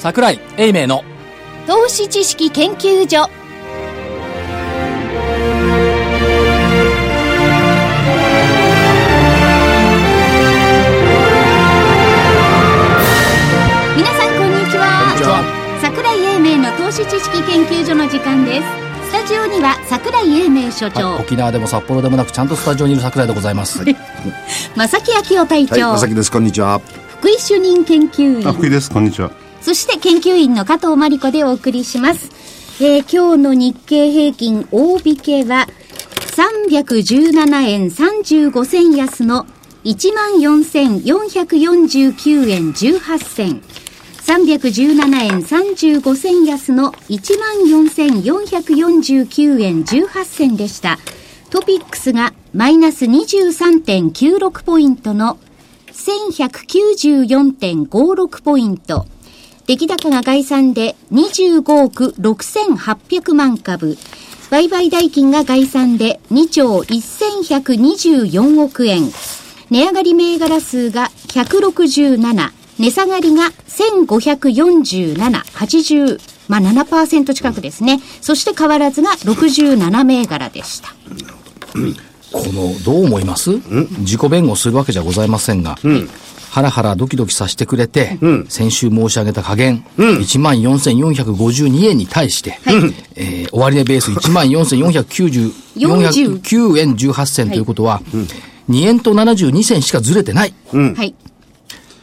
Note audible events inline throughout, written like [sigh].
桜井英明の投資知識研究所。皆さんこんにちは。桜井英明の投資知識研究所の時間です。スタジオには桜井英明所長、はい沖縄でも札幌でもなくちゃんとスタジオにいる桜井でございます、[laughs] 正木昭夫隊はい、長、まさきです。こんにちは。福井主任研究員。あ、福井です。こんにちは。そして研究員の加藤真理子でお送りします。えー今日の日経平均大引けは317円35銭安の14,449円18銭。317円35銭安の14,449円18銭でした。トピックスがマイナス23.96ポイントの1194.56ポイント。出来高が概算で25億6800万株。売買代金が概算で2兆1124億円。値上がり銘柄数が167。値下がりが1547、80、まあ7%近くですね。そして変わらずが67銘柄でした。[clears throat] このどう思います？自己弁護するわけじゃございませんが、ハラハラドキドキさせてくれて、先週申し上げた加減、14,452円に対して、えー終値ベース14,490 409円18銭ということは、2円と72銭しかずれてない。はい。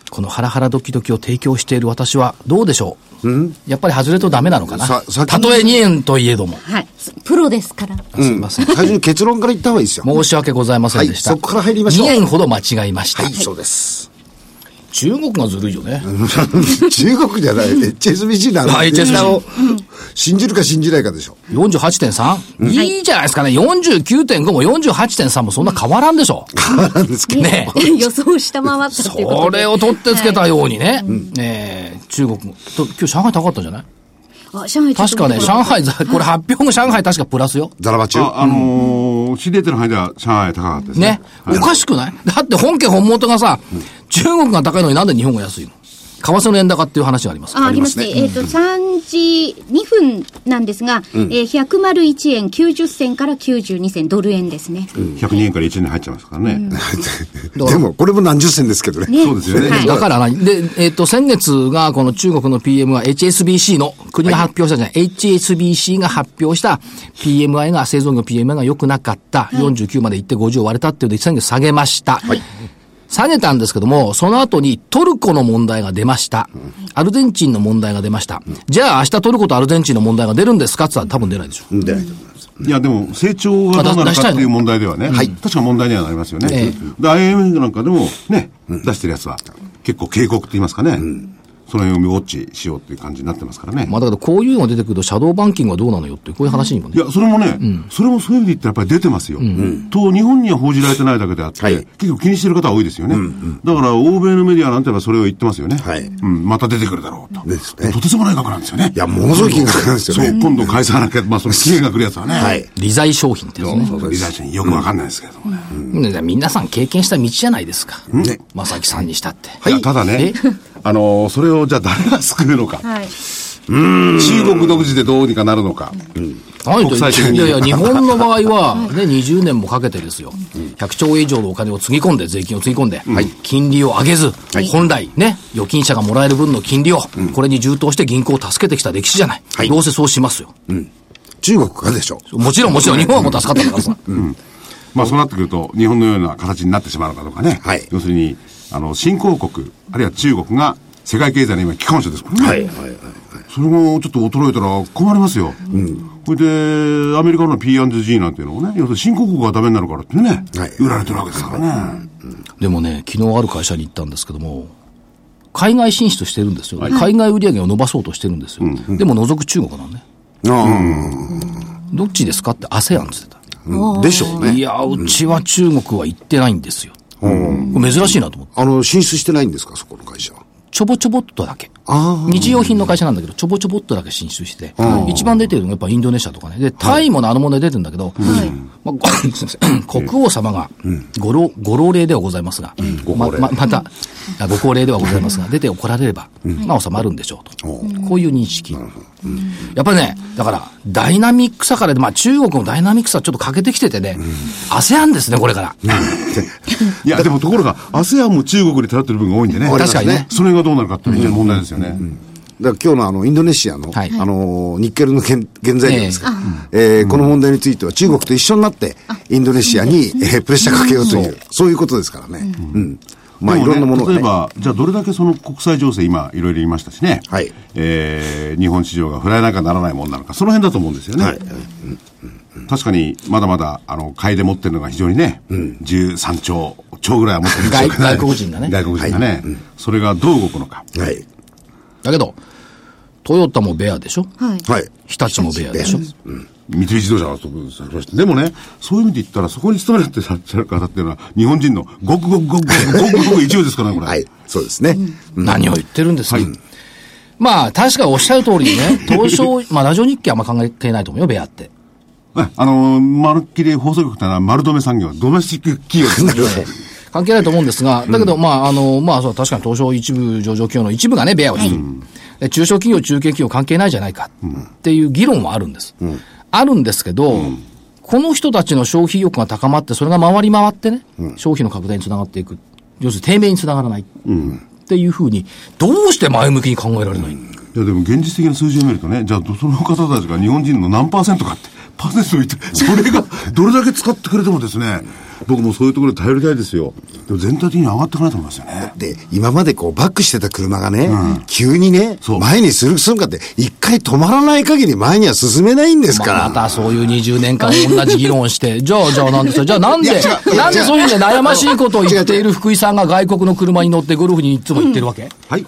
このハラハラドキドキを提供している私はどうでしょう、やっぱり外れるとダメなのかな？たとえ2円といえども。はい。プロですから。すいません。最初に結論から言った方がいいですよ。申し訳ございませんでした。はいそこから入りましょう2円ほど間違いました。はい、そうです。中国がずるいよね。[laughs] 中国じゃない、HSBC なのはいデータを信じるか信じないかでしょ。48.3? いいじゃないですかね。49.5も48.3もそんな変わらんでしょ。なんですけど。ね [laughs] 予想を下回ったということで。それを取ってつけたようにね。ねえ中国も。と今日上海高かったんじゃない？あ、上海ちょっと確かね、上海、ざこれ発表も上海確かプラスよ。ザラバ中？あ、あのー、知り得てる範囲では上海高かったですね。ね。おかしくない？だって本家本元がさ、中国が高いのになんで日本が安いの？為替の円高っていう話があります。あ、ありますね。えっ、と、3時2分なんですが、えー、101円90銭から92銭、ドル円ですね。102円から1円に入っちゃいますからね。[laughs] でも、これも何十銭ですけどね。ね。そうですよね。はい。だから。な、で、えっ、と、先月がこの中国の PM は HSBC の、国が発表したじゃない、HSBC が発表した PMI が、製造業 PMI が良くなかった、49まで行って50を割れたっていうので、先月下げました。下げたんですけども、その後にトルコの問題が出ました。アルゼンチンの問題が出ました。じゃあ明日トルコとアルゼンチンの問題が出るんですかって言ったら多分出ないでしょ。うん出ないと思います。いや、でも、成長がどうなるかっていう問題ではね、確か問題にはなりますよね。えで、IMF なんかでもね、出してるやつは、結構警告って言いますかね、その辺をウォッチしようっていう感じになってますからね。まあだけどこういうのが出てくると、シャドーバンキングはどうなのよっていう、こういう話にもね。いや、それもね、それもそういう意味で言ったらやっぱり出てますよ。と、日本には報じられてないだけであって、はい結構気にしてる方は多いですよね。だから、欧米のメディアなんてのはそれを言ってますよね。はいうん、また出てくるだろうと。ですねとてつもない額なんですよね。いや、ものすごい金額なんですよそう、ね。今度返さなきゃ、まあ、その期限が来るやつはね。はい。商品ってやつね。そうそう、リザーチによくわかんないですけれどもね。ね皆さん経験した道じゃないですか。ね正木さんにしたって。いや、ただね、あの、それをじゃあ誰が救うのか。はい。中国独自でどうにかなるのか。何と国際的にいやいや、日本の場合は、ね、20年もかけてですよ。100兆円以上のお金をつぎ込んで、税金をつぎ込んで、金利を上げず、本来ね、預金者がもらえる分の金利を、これに充当して銀行を助けてきた歴史じゃない。はいどうせそうしますよ。中国がでしょ。もちろんもちろん、日本はもう助かったからさ。まあ、そうなってくると、日本のような形になってしまうのかとかね。はい要するに、あの、新興国、あるいは中国が世界経済の今、機関車ですからね。はい、はい、はい。それもちょっと衰えたら困りますよ。それで、アメリカの P&G なんていうのもね、要するに新興国がダメになるからってね、はい売られてるわけですからね。でもね、昨日ある会社に行ったんですけども、海外進出してるんですよ。海外売上を伸ばそうとしてるんですよ。でも除く中国なのね。どっちですかって ASEAN って言ってた。うんでしょうね。いや、うちは中国は行ってないんですよ。これ珍しいなと思って。あの、進出してないんですか、そこの会社は。ちょぼちょぼっとだけ。あ日用品の会社なんだけど、ちょぼちょぼっとだけ進出して、一番出てるのがやっぱインドネシアとかね。で、タイもねあの問題出てるんだけど、まあごすいません国王様がご老、ご老齢ではございますが、まままた、あご高齢ではございますが、出て怒られれば、まあ収まるんでしょうと。こういう認識。やっぱりね、だから、ダイナミックさからで、まあ中国のダイナミックさちょっと欠けてきててね、ASEAN ですね、これから。いや、でもところが、ASEAN も中国に頼ってる部分が多いんでね。確かにね。それがどうなるかって非常に問題ですよね。だから今日のあの、インドネシアの、はい。あの、ニッケルの原原材料ですか、えーこの問題については中国と一緒になって、インドネシアに、えープレッシャーかけようという、そう。いうことですからね。うん。まあ、いろんなものが、ね。例えば、じゃあどれだけその国際情勢今いろいろ言いましたしね。はい。えー日本市場が振られなきゃならないもんなのか、その辺だと思うんですよね。はい。確かに、まだまだ、あの、買いで持ってるのが非常にね、13兆、兆ぐらいは持ってるんですよね。外外国人がね。外国人がね、それがどう動くのか。はい。だけど、トヨタもベアでしょ？はい。はい。日立もベアでしょ？三菱自動車がそうされました。でもね、そういう意味で言ったら、そこに勤めるってされる方っていうのは、日本人のごくごくごくごくごくごく一応ですからね、これ。はい。そうですね。何を言ってるんですか、まあ、確かにおっしゃる通りにね、東証、まあ、ラジオ日経はあんま関係ないと思うよ、ベアって。ねあのー、まるっきり放送局ってのは丸留め産業、ドメスティック企業ですね。関係ないと思うんですが、だけど、まあ、あの、まあ、そう、確かに東証一部上場企業の一部がね、ベアをする。で中小企業、中堅企業関係ないじゃないかっていう議論はあるんです。あるんですけど、この人たちの消費意欲が高まって、それが回り回ってね、消費の拡大につながっていく。要するに低迷につながらない。っていうふうに、どうして前向きに考えられない、いや、でも現実的な数字を見るとね、じゃあ、その方たちが日本人の何パーセントかって、パーセントを言って、それが [laughs] どれだけ使ってくれてもですね、僕もそういうところで頼りたいですよ。でも全体的に上がっていかないと思いますよね。で、今までこうバックしてた車がね、急にねそう、前にする、するかって、一回止まらない限り前には進めないんですかまあ、ら。またそういう20年間同じ議論をして、[laughs] じゃあ、じゃあなんですよ。じゃあなんでなんでそういうね、悩ましいことを言っている福井さんが外国の車に乗ってゴルフにいつも行ってるわけ、はい。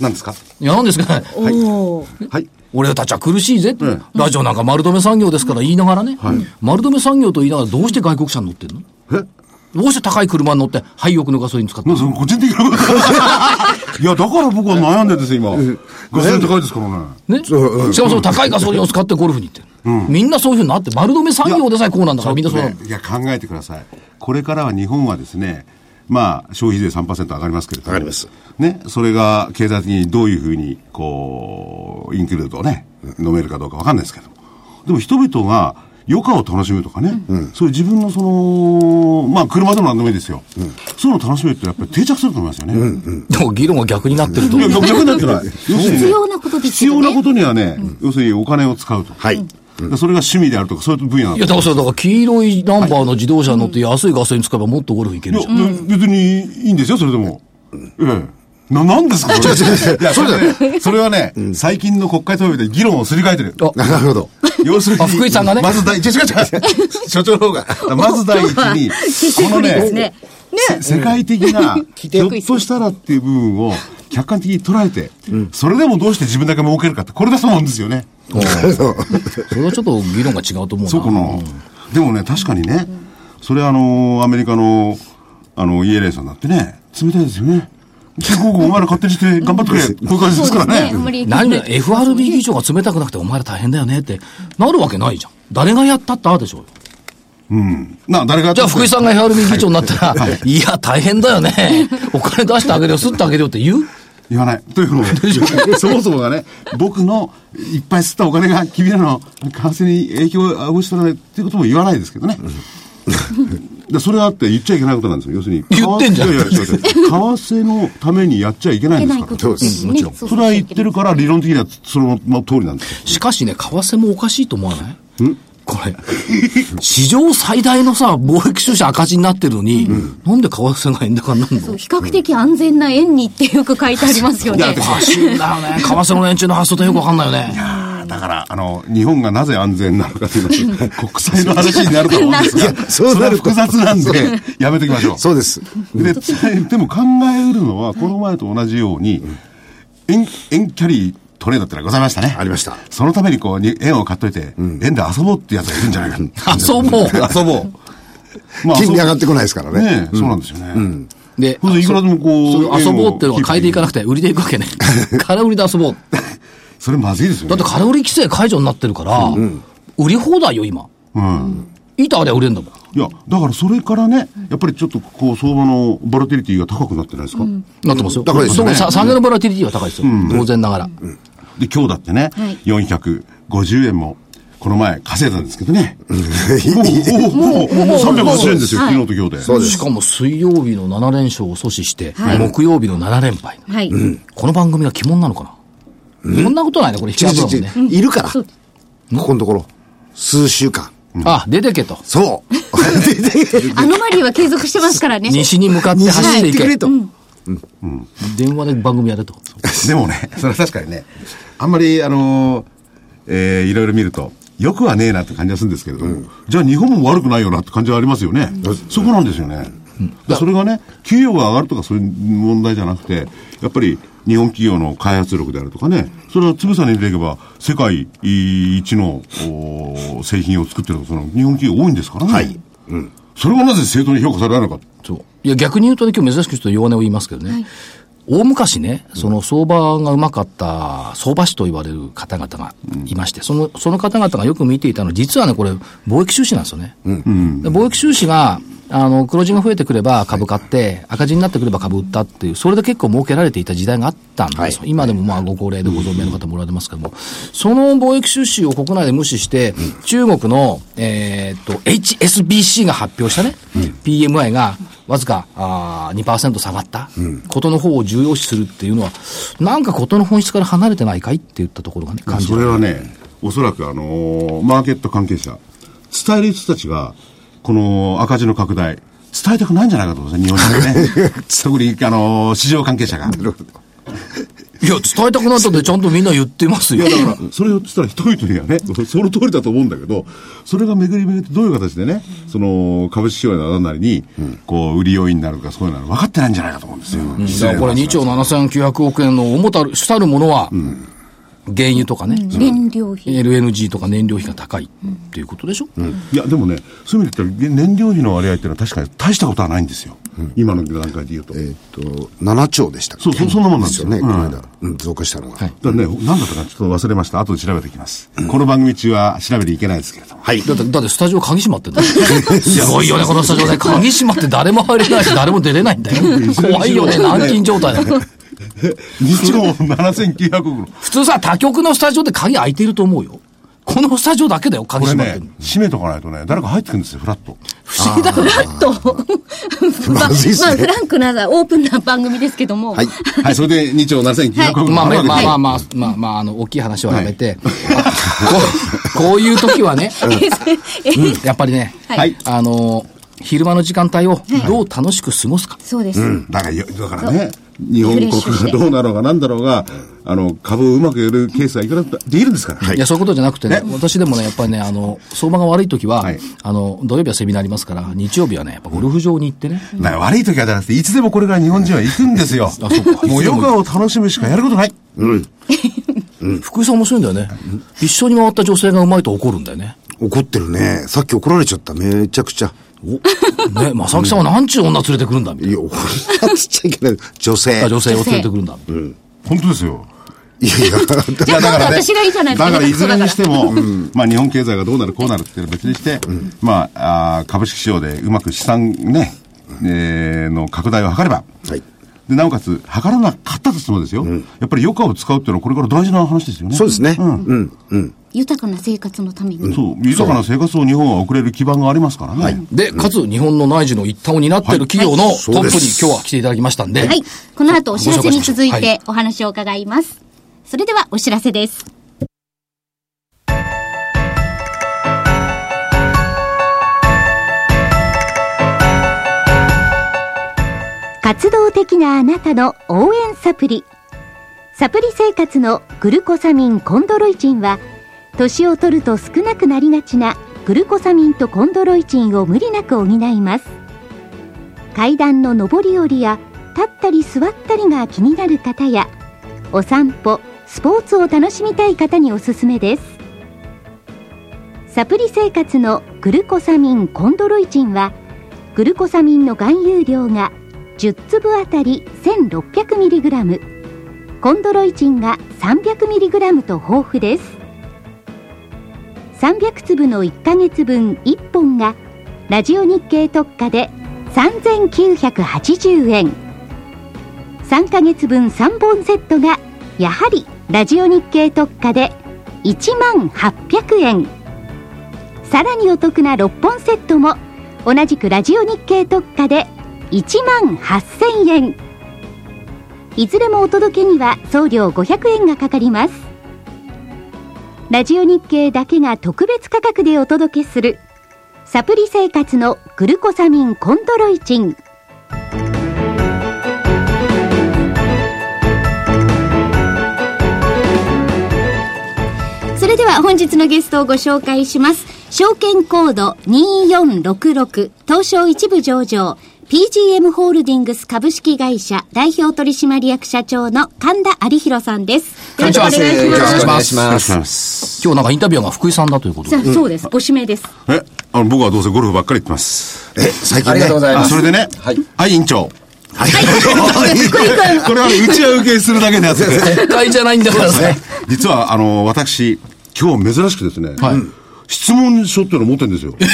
何ですか？いや、なんですか？ね。おーはい。俺たちは苦しいぜって、ん。ラジオなんか丸留産業ですから言いながらね、丸留産業と言いながらどうして外国車に乗ってるの？え？どうして高い車に乗って廃屋のガソリン使ってるの？個人的なこと。[laughs] いや、だから僕は悩んでるんですよ、今。ガソリン高いですからね。ね、しかもその高いガソリンを使ってゴルフに行ってる。みんなそういうふうになって、丸留産業でさえこうなんだから、みんなそうねいや、考えてください。これからは日本はですね、まあ、消費税3%上がりますけれども。上がります。ね、それが経済的にどういうふうに、こう、インクルードをね、飲めるかどうかわかんないですけども。でも人々が余暇を楽しむとかね、そういう自分のその、まあ、車でも何でもいいですよ。そういうのを楽しめるってやっぱり定着すると思いますよね。でも議論が逆になってるとい。や、逆になってない。[laughs] 必要なことです必よね要なことにはね、要するにお金を使うと。はい。でそれが趣味であるとか、そういう分野なんいや、だからそれだから黄色いナンバーの自動車に乗って安いガソリン使えばもっとゴルフ行けるじゃん。いや、別にいいんですよ、それでも。ええ。な、なんですかそれいや、それね、それはね、最近の国会答弁で議論をすり替えてる。なるほど。要するに。あ福井さんがねまず第一、違う違う違う。所長の方が。まず第一に、このね世界的な、ひょっとしたらっていう部分を客観的に捉えて、それでもどうして自分だけ儲けるかって、これだと思うんですよね。[laughs] それはちょっと議論が違うと思うな。そうかな。でもね、確かにね、それあの、アメリカの、あの、イエレンさんだってね、冷たいですよね。中国お前ら勝手にして頑張ってくれ。[laughs] こういう感じですからねあ。んまり何も FRB 議長が冷たくなくてお前ら大変だよねってなるわけないじゃん。誰がやったってああでしょうよ。な、誰がじゃあ福井さんが FRB 議長になったら、いや、大変だよね。お金出してあげるよ、吸ってあげるよって言う？言わない。というのも、そもそもがね、僕のいっぱい吸ったお金が君らの為替に影響を及ぼしたらねっていうことも言わないですけどね。でそれがあって言っちゃいけないことなんですよ。要するに。言ってんじゃんいやいや、為替のためにやっちゃいけないんですから。ないことですね。もちろんそうそれは言ってるから理論的にはその通りなんですよ。しかしね、為替もおかしいと思わないこれ、史上最大のさ、貿易収支赤字になってるのに、なんで為替が円高になるの？そう比較的安全な円にってよく書いてありますよね。おかしいんだよね。[laughs] 為替の連中の発想ってよくわかんないよね。だから、あの、日本がなぜ安全なのかというのは、[laughs] 国際の話になると思うんですが、そうなる複雑なんで、やめときましょう。そうです。で、でも考えうるのは、この前と同じように、円、円キャリートレードってのがございましたね。ありましたそのためにこう、に円を買っといて、円で遊ぼうってやつがいるんじゃないか。[laughs] 遊ぼう。遊ぼう。[laughs] ま金利上がってこないですからね。ねえそうなんですよね。で、ほんでいくらでもこう遊ぼうっていうのは買いでいかなくて。て、売りでいくわけね。[laughs] 空売りで遊ぼう。それまずいですよね。だって空売り規制解除になってるから、売り放題よ、今。うん。板あれ売れんだもん。いや、だからそれからね、やっぱりちょっとこう相場のバラティリティが高くなってないですか、なってますよ。高いですねそこさ下げのボラティリティは高いですよ。当然ながら。で、今日だってね、はい450円も、この前稼いだんですけどね。おおおお380円ですよ、はい昨日と今日で。そうですしかも水曜日の7連勝を阻止して、はい木曜日の7連敗。はい。この番組が鬼門なのかな、そんなことないね、これ引きね。いるから。ここのところ。数週間。あ、出てけと。そう。[laughs] アノマリーは継続してますからね。[laughs] 西に向かって走っていけ。電話で番組やれと。[laughs] でもね、それは確かにね、あんまり、あのーえーいろいろ見ると、よくはねえなって感じがするんですけれども、じゃあ日本も悪くないよなって感じはありますよね。そこなんですよね。でそれがね、給与が上がるとかそういう問題じゃなくて、やっぱり日本企業の開発力であるとかね、それはつぶさに出ていけば、世界一のお製品を作ってるその日本企業多いんですからね。はいそれがなぜ正当に評価されないのか。そう。いや、逆に言うとね、今日珍しくちょっと弱音を言いますけどね。大昔ね、その相場がうまかった相場師と言われる方々がいまして、その、その方々がよく見ていたのは、実はね、これ、貿易収支なんですよね。で貿易収支が、あの、黒字が増えてくれば株買って、赤字になってくれば株売ったっていう、それで結構儲けられていた時代があったんですよ。今でもまあご高齢でご存命の方もおられますけども、その貿易収支を国内で無視して、中国の、えーっと、HSBC が発表したね、PMI がわずかあー2%下がった。ことの方を重要視するっていうのは、なんかことの本質から離れてないかいって言ったところがね、感じそる。れはね、おそらくあのーマーケット関係者、伝える人たちが、この赤字の拡大、伝えたくないんじゃないかと思うんですね、日本人はね。[laughs] 特に、あのー市場関係者が。いや、伝えたくなったってちゃんとみんな言ってますよ。いや、だから、それをしたら人々にはね、その通りだと思うんだけど、それが巡り巡ってどういう形でね、その、株式市場などなりに、こう、売り要因になるとか、そういうのは分かってないんじゃないかと思うんですよ。だからこれ2兆7900億円の主たる、主たるものは、原油とかね、燃料費。LNG とか燃料費が高いっていうことでしょ、いや、でもね、そういう意味で言ったら、燃料費の割合っていうのは確かに大したことはないんですよ。今の段階で言うと。えっと、7兆でしたっけ？そうそうそんなもんなんですよよね、こうんの間。うん、増加したのが。はいだね、何だったかちょっと忘れました。後で調べてきます。この番組中は調べていけないですけれども。はい。だって、だってスタジオ鍵閉まってんだよ。[laughs] すごいよね、このスタジオね。[laughs] 鍵閉まって誰も入れないし、誰も出れないんだよ。怖いよね、軟禁状態だよ。2兆7900億の。普通さ、他局のスタジオで鍵開いてると思うよ。このスタジオだけだよ、鍵閉まってるの。、ね閉めとかないとね、誰か入ってくるんですよ、フラット。不思議だよね。と、まあ、まずいっすねまあ、フランクな、オープンな番組ですけども。はい。はい、それで2兆7900億まあまあまあまああ。まあ、まあまあ、あの、大きい話はやめて、こうこういう時はね、[laughs] うんやっぱりね、はい。あの、昼間の時間帯をどう楽しく過ごすか。そうです。だからよ、だからね、日本国がどうなろうがなんだろうが、あの、株をうまくやるケースはいくらできるんですから。いや、そういうことじゃなくてね、私でもね、やっぱりね、あの、相場が悪い時は、はいあの、土曜日はセミナーありますから、日曜日はね、やっぱゴルフ場に行ってね、だから悪い時はじゃなくて、いつでもこれから日本人は行くんですよ。あそうかもうヨガを楽しむしかやることない。福井さん面白いんだよね。一緒に回った女性がうまいと怒るんだよね。怒ってるね。さっき怒られちゃった。めちゃくちゃ。ね、正木さんは何ちゅう女連れてくるんだみたいいや、怒らつっちゃいけない。女性。な。女性を連れてくるんだ。本当ですよ。いやいや、いや、だからね、私がいいじゃないですかだからいずれにしても、まあ日本経済がどうなるこうなるっていうのは別にして、まああー株式市場でうまく資産ね、えーの拡大を図れば、はい。で、なおかつ、図らなかったとしてもですよ、やっぱり余暇を使うっていうのはこれから大事な話ですよね。そうですね。うん。うん。豊かな生活のために。そう。豊かな生活を日本は送れる基盤がありますからね。で、かつ日本の内需の一端を担っている企業のトップに今日は来ていただきましたんで、はい。この後お知らせに続いはいてお話を伺います。それではお知らせです。活動的なあなたの応援サプリ。サプリ生活のグルコサミンコンドロイチンは、年を取ると少なくなりがちなグルコサミンとコンドロイチンを無理なく補います。階段の上り下りや立ったり座ったりが気になる方やお散歩スポーツを楽しみたい方におすすめですサプリ生活のグルコサミンコンドロイチンはグルコサミンの含有量が10粒あたり 1600mg コンドロイチンが 300mg と豊富です。300粒の1ヶ月分1本がラジオ日経特価で3980円3ヶ月分3本セットがやはりラジオ日経特価で1万800円さらにお得な6本セットも同じくラジオ日経特価で1万8000円。いずれもお届けには送料500円がかかります。ラジオ日経だけが特別価格でお届けするサプリ生活のグルコサミンコンドロイチン。それでは本日のゲストをご紹介します。証券コード2466東証一部上場。PGM ホールディングス株式会社代表取締役社長の神田有弘さんです。よろしくお願いします。よろしくお願いしますよろしくお願いします。今日なんかインタビューが福井さんだということで。そうです。ご指名です。え、あの、僕はどうせゴルフばっかり行ってます。え、最近ね。ありがとうございまあ、す。それでね。はい。はい、委員長。はい。これはね、打ち合受けするだけのやつですね。[laughs] 正解じゃないんだからね。実は、あの、私、今日珍しくですね、はい質問書っていうのを持ってるんですよ。え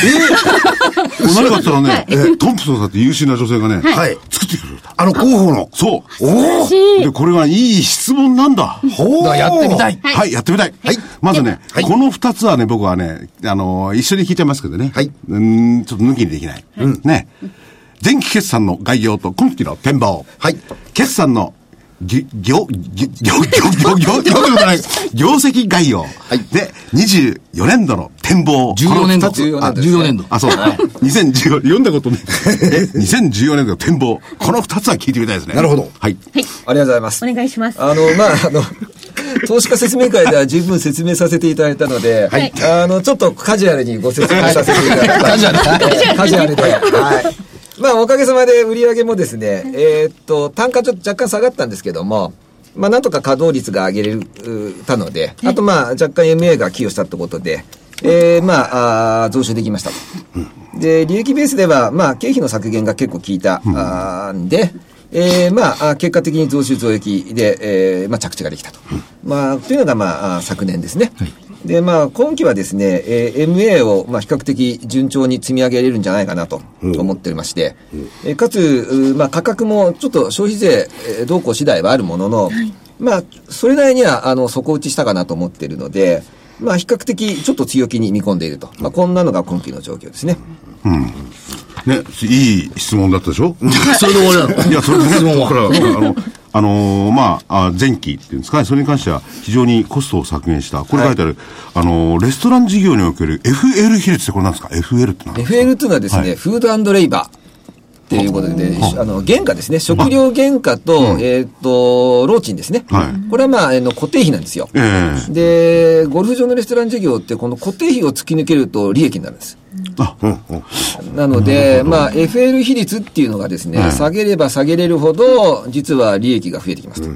何かって言ったらね、トンプソンさんって優秀な女性がね、はい作ってくれた。あの候補の。そう。おおで、これがいい質問なんだ。ほだからやってみたい。はい、やってみたい。はいまずね、はいこの二つはね、僕はね、あの一緒に聞いてますけどね。はいうん、ちょっと抜きにできない。ね。前期決算の概要と今期の展望。はい決算のぎ業、ぎ業、業、業、業、業、業じゃない業績概要。で、24年度の展望。14年度。あ14年度。あ、そう。2014、読んだことね。[laughs] え2014年度の展望。この二つは聞いてみたいですね。なるほどはい。ありがとうございます。お願いします。あの、まあ、あの、[laughs] 投資家説明会では十分説明させていただいたので、はいあの、ちょっとカジュアルにご説明させていただきます。カジュアルえーカジュアルで。はい。まあ、おかげさまで売り上げもですね、えーっと、単価ちょっと若干下がったんですけども、まあ、なんとか稼働率が上げれたので、あとまあ、若干 MA が寄与したってことで、えー、まあ、あー増収できましたと。で、利益ベースでは、まあ、経費の削減が結構効いた、あーんで、えー、まあ、あ結果的に増収増益で、えー、まあ、着地ができたと。まあ、というのが、まあ、あ昨年ですね。で、まあ、今期はですね、えー MA を、まあ、比較的順調に積み上げれるんじゃないかなと思っておりまして、えーかつ、うまあ、価格もちょっと消費税、えー動向次第はあるものの、まあ、それなりには、あの、底打ちしたかなと思っているので、まあ、比較的ちょっと強気に見込んでいると。まあ、こんなのが今期の状況ですね。ね、いい質問だったでしょ？[laughs] それで終わりなの？いや、それでね、質問はだから、あの、あのーまあ、あ前期っていうんですかね、それに関しては非常にコストを削減した。これ書いてある、あのーレストラン事業における FL 比率ってこれなんですか ?FL って何ですか？FL というのはですね、はいフードレイバー。っていうことで、あの、原価ですね。食料原価と、えーっと、労賃ですね。はいこれはまあ、あの、固定費なんですよ。ええで、ゴルフ場のレストラン事業って、この固定費を突き抜けると利益になるんです。あ、うん、うん。なので、まあ、FL 比率っていうのがですね、はい下げれば下げれるほど、実は利益が増えてきますと。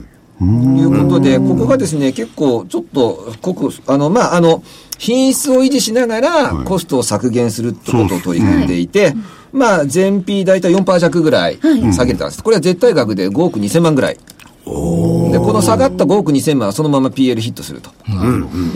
いうことで、ここがですね、結構、ちょっと、ここ、あの、まあ、あの、品質を維持しながら、コストを削減するってことを取り組んでいて、まあ、全 P 大体4%弱ぐらい下げてたんです。これは絶対額で5億2000万ぐらい。で、この下がった5億2000万はそのまま PL ヒットすると。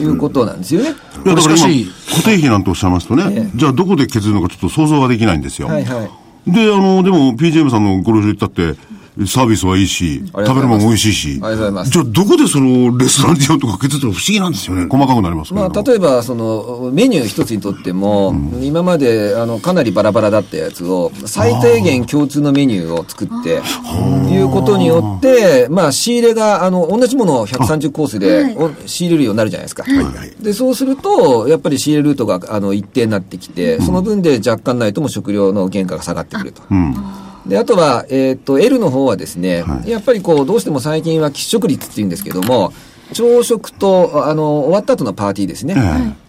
いうことなんですよね。いや、だから今、固定費なんておっしゃいますとね、じゃあどこで削るのかちょっと想像ができないんですよ。はいはい。で、あの、でも PGM さんのゴルフ場行ったって、サービスはいいし、食べるもんも美味しいし。ありがとうございます。じゃあどこでそのレストラン事業とか削ってるの不思議なんですよね。細かくなりますけどまあ、例えば、その、メニュー一つにとっても、今まで、あの、かなりバラバラだったやつを、最低限共通のメニューを作って、いうことによって、まあ、仕入れが、あの、同じものを130コースで、お仕入れるようになるじゃないですか。で、そうすると、やっぱり仕入れルートが、あの、一定になってきて、その分で若干ないとも食料の原価が下がってくると。で、あとは、えっ、と、L の方はですね、やっぱりこう、どうしても最近は喫食率っていうんですけども、朝食と、あの、終わった後のパーティーですね。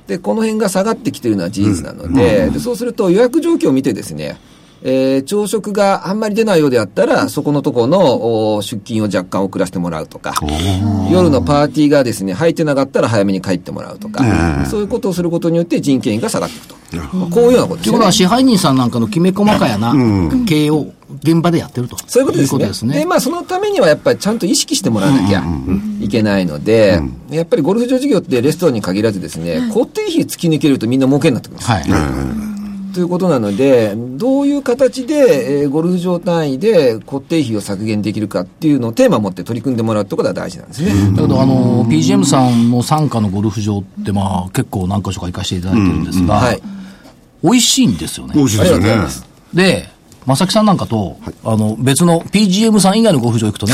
で、この辺が下がってきてるのは事実なので、でそうすると予約状況を見てですね、えー朝食があんまり出ないようであったら、そこのところのお出勤を若干遅らせてもらうとか、夜のパーティーがですね、入ってなかったら早めに帰ってもらうとか、そういうことをすることによって人件費が下がっていくと。こういうようなことですよねということは。支配人さんなんかのきめ細かやな経営を現場でやってると。そういうことですね。ですね。で、まあ、そのためにはやっぱりちゃんと意識してもらわなきゃいけないので、やっぱりゴルフ場事業ってレストランに限らずですね、固定費突き抜けるとみんな儲けになってくるんです。はい。ということなので、どういう形で、えーゴルフ場単位で固定費を削減できるかっていうのをテーマを持って取り組んでもらうってことが大事なんですね。だけど、あの、PGM さんの傘下のゴルフ場って、まあ、結構何箇所か行かせていただいてるんですが、はい。美味しいんですよね。美味しいですよね。で、正木さんなんかと、あの、別の PGM さん以外のゴルフ場行くとね、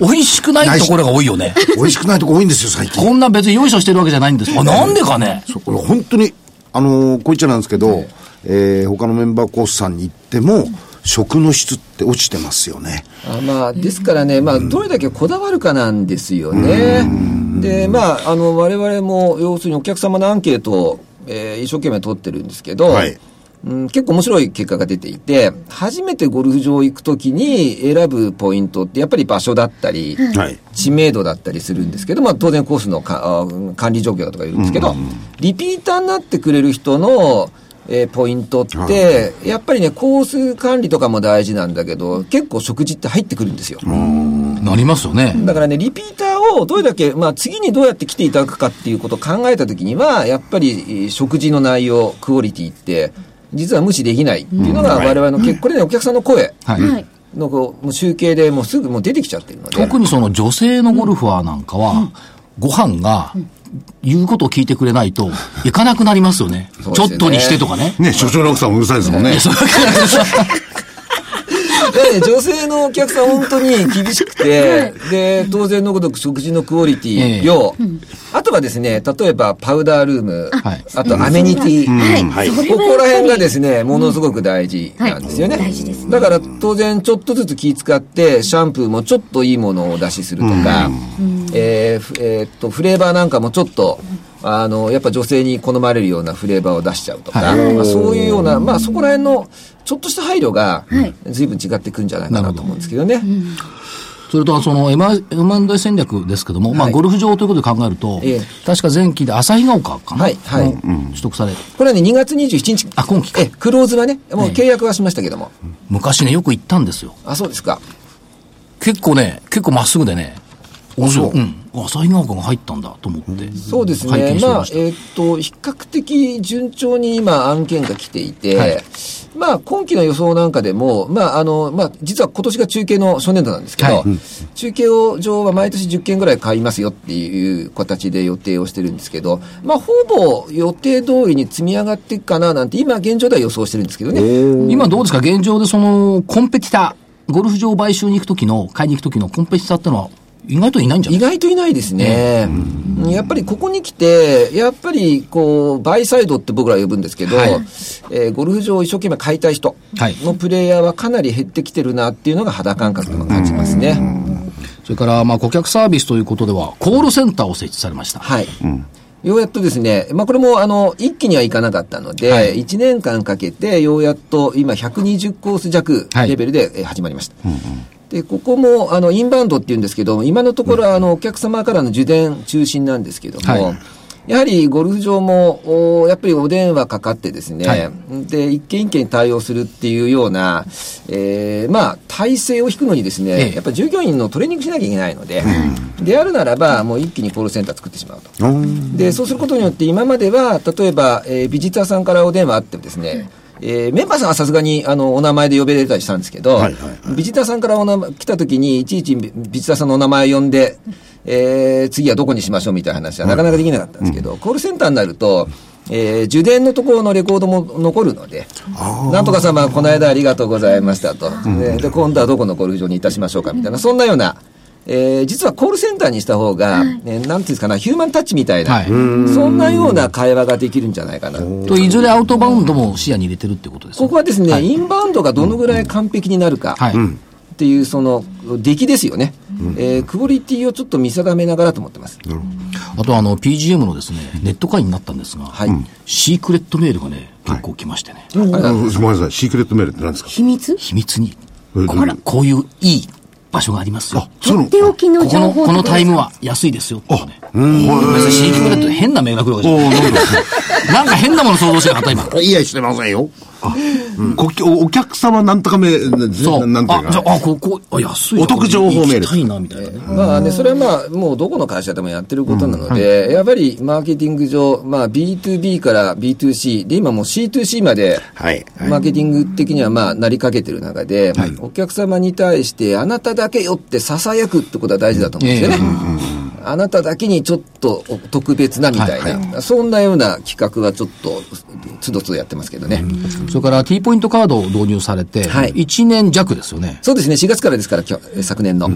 美味しくないところが多いよね。[laughs] 美味しくないとこ多いんですよ、最近。こんな別によいしょしてるわけじゃないんです。あなんでかね。そうこれ本当に、あのーこう言っちゃなんですけど、えー他のメンバーコースさんに行っても、食の質って落ちてますよね。あまあ、ですからね、まあ、どれだけこだわるかなんですよね。で、まあ、あの、我々も、要するにお客様のアンケートを、えー一生懸命取ってるんですけど、はいうん、結構面白い結果が出ていて、初めてゴルフ場行くときに選ぶポイントって、やっぱり場所だったり、はい。知名度だったりするんですけど、まあ、当然コースのかあ管理状況だとか言うんですけど、リピーターになってくれる人の、えーポイントって、やっぱりね、コース管理とかも大事なんだけど、結構食事って入ってくるんですよ。なりますよね。だからね、リピーターをどれだけ、まあ、次にどうやって来ていただくかっていうことを考えたときには、やっぱりえー食事の内容、クオリティって、実は無視できないっていうのが、我々の結構、これね、お客さんの声はい。はい。のこうもう集計でもうすぐもう出てきちゃってるので。特にその女性のゴルファーなんかは、ご飯が、言うことを聞いてくれないと、[laughs] 行かなくなりますよね。ねちょっとにしてとかね。ね、所長の奥さんもうるさいですもんねね、女性のお客さん本当に厳しくて、[laughs] で、当然のごとく食事のクオリティ、量、あとはですね、例えばパウダールーム、はい。あとアメニティ、ここら辺がですね、ものすごく大事なんですよね。はい。大事ですね。だから当然ちょっとずつ気使って、シャンプーもちょっといいものをお出しするとか、ええーっと、フレーバーなんかもちょっと、あの、やっぱ女性に好まれるようなフレーバーを出しちゃうとか、はい。まあ、そういうような、まあそこら辺のちょっとした配慮がはい、随分違ってくるんじゃないかなと思うんですけどね。それと、その M&A 戦略ですけども、まあ、はいゴルフ場ということで考えると、ええ確か前期で朝日が丘かな、はいはいの取得され、これはね、2月27日。あ今期かえ、クローズはね、もう契約はしましたけども。昔ね、よく行ったんですよ。あ、そうですか。結構ね、結構まっすぐでね、面白い。うん。朝日が丘が入ったんだと思って。そうです拝ね。ままし、たえーっと、比較的順調に今案件が来ていて、はいまあ、今期の予想なんかでも、まあ、あの、まあ、実は今年が中継の初年度なんですけど、はい中継を上は毎年10件ぐらい買いますよっていう形で予定をしてるんですけど、まあ、ほぼ予定通りに積み上がっていくかななんて、今現状では予想してるんですけどね。今どうですか？現状でその、コンペティター、ゴルフ場買収に行くときの、買いに行くときのコンペティターってのは、意外といないんじゃない？意外といないですね。やっぱりここに来て、やっぱりこう、バイサイドって僕ら呼ぶんですけど、はいえーゴルフ場を一生懸命買いたい人はいのプレイヤーはかなり減ってきてるなっていうのが肌感覚でも感じますね。それから、まあ、顧客サービスということでは、コールセンターを設置されました。はい。ようやっとですね、まあこれもあの、一気にはいかなかったので、はい1年間かけて、ようやっと今120コース弱はいレベルでえー始まりました。で、ここも、あの、インバウンドって言うんですけど、今のところ、あの、お客様からの受電中心なんですけども、はい。やはりゴルフ場も、おやっぱりお電話かかってですね、はい。で、一件一件対応するっていうような、えーまあ、体制を引くのにですね、ええ。やっぱ従業員のトレーニングしなきゃいけないので、であるならば、もう一気にコールセンター作ってしまうと。で、そうすることによって、今までは、例えば、えービジターさんからお電話あってもですね、えーメンバーさんはさすがに、あの、お名前で呼べれたりしたんですけど、はいはいビジターさんからお名前来た時に、いちいちビビジターさんのお名前呼んで、えー次はどこにしましょうみたいな話はなかなかできなかったんですけど、コールセンターになると、えー受電のところのレコードも残るので、なんとか様、この間ありがとうございましたと、でで今度はどこのゴルフ場にいたしましょうかみたいな、そんなような、えー実はコールセンターにした方が、えーなんていうんですかな、ヒューマンタッチみたいな、はい。そんなような会話ができるんじゃないかな。と、いずれアウトバウンドも視野に入れてるってことですねここはですね、はい。インバウンドがどのぐらい完璧になるかはい。っていう、その、出来ですよね。えークオリティをちょっと見定めながらと思ってます。あと、あの、PGM のですね、ネット会員になったんですが、はい。シークレットメールがね、結構来ましてね、あのすみません、シークレットメールって何ですか？秘密？秘密に、えこらこういういい場所がありますよ。その？とっておきのここの、情報このタイムは安いですよ。あ、ね。うん。別に新規ブレッド変なメールが来るわけじゃない。[laughs] なんか変なもの想像してなかった、今。いや、してませんよ。こおお客様なんとか名、そう。なんていうあ、じゃか。あ、あここ、あ、安い。お得情報メール行きたいな、みたいなね。まあね、それはまあ、もうどこの会社でもやってることなので、やっぱりマーケティング上、まあ B2B から B2C、で今もう C2C まで、はい。はいマーケティング的にはまあなりかけてる中で、お客様に対してあなただけよって囁くってことは大事だと思うんですよね。あなただけにちょっと特別なみたいな、そんなような企画はちょっと、つどつどやってますけどね。それから T ポイントカードを導入されて、はい1年弱ですよね。そうですね、4月からですから、昨年の。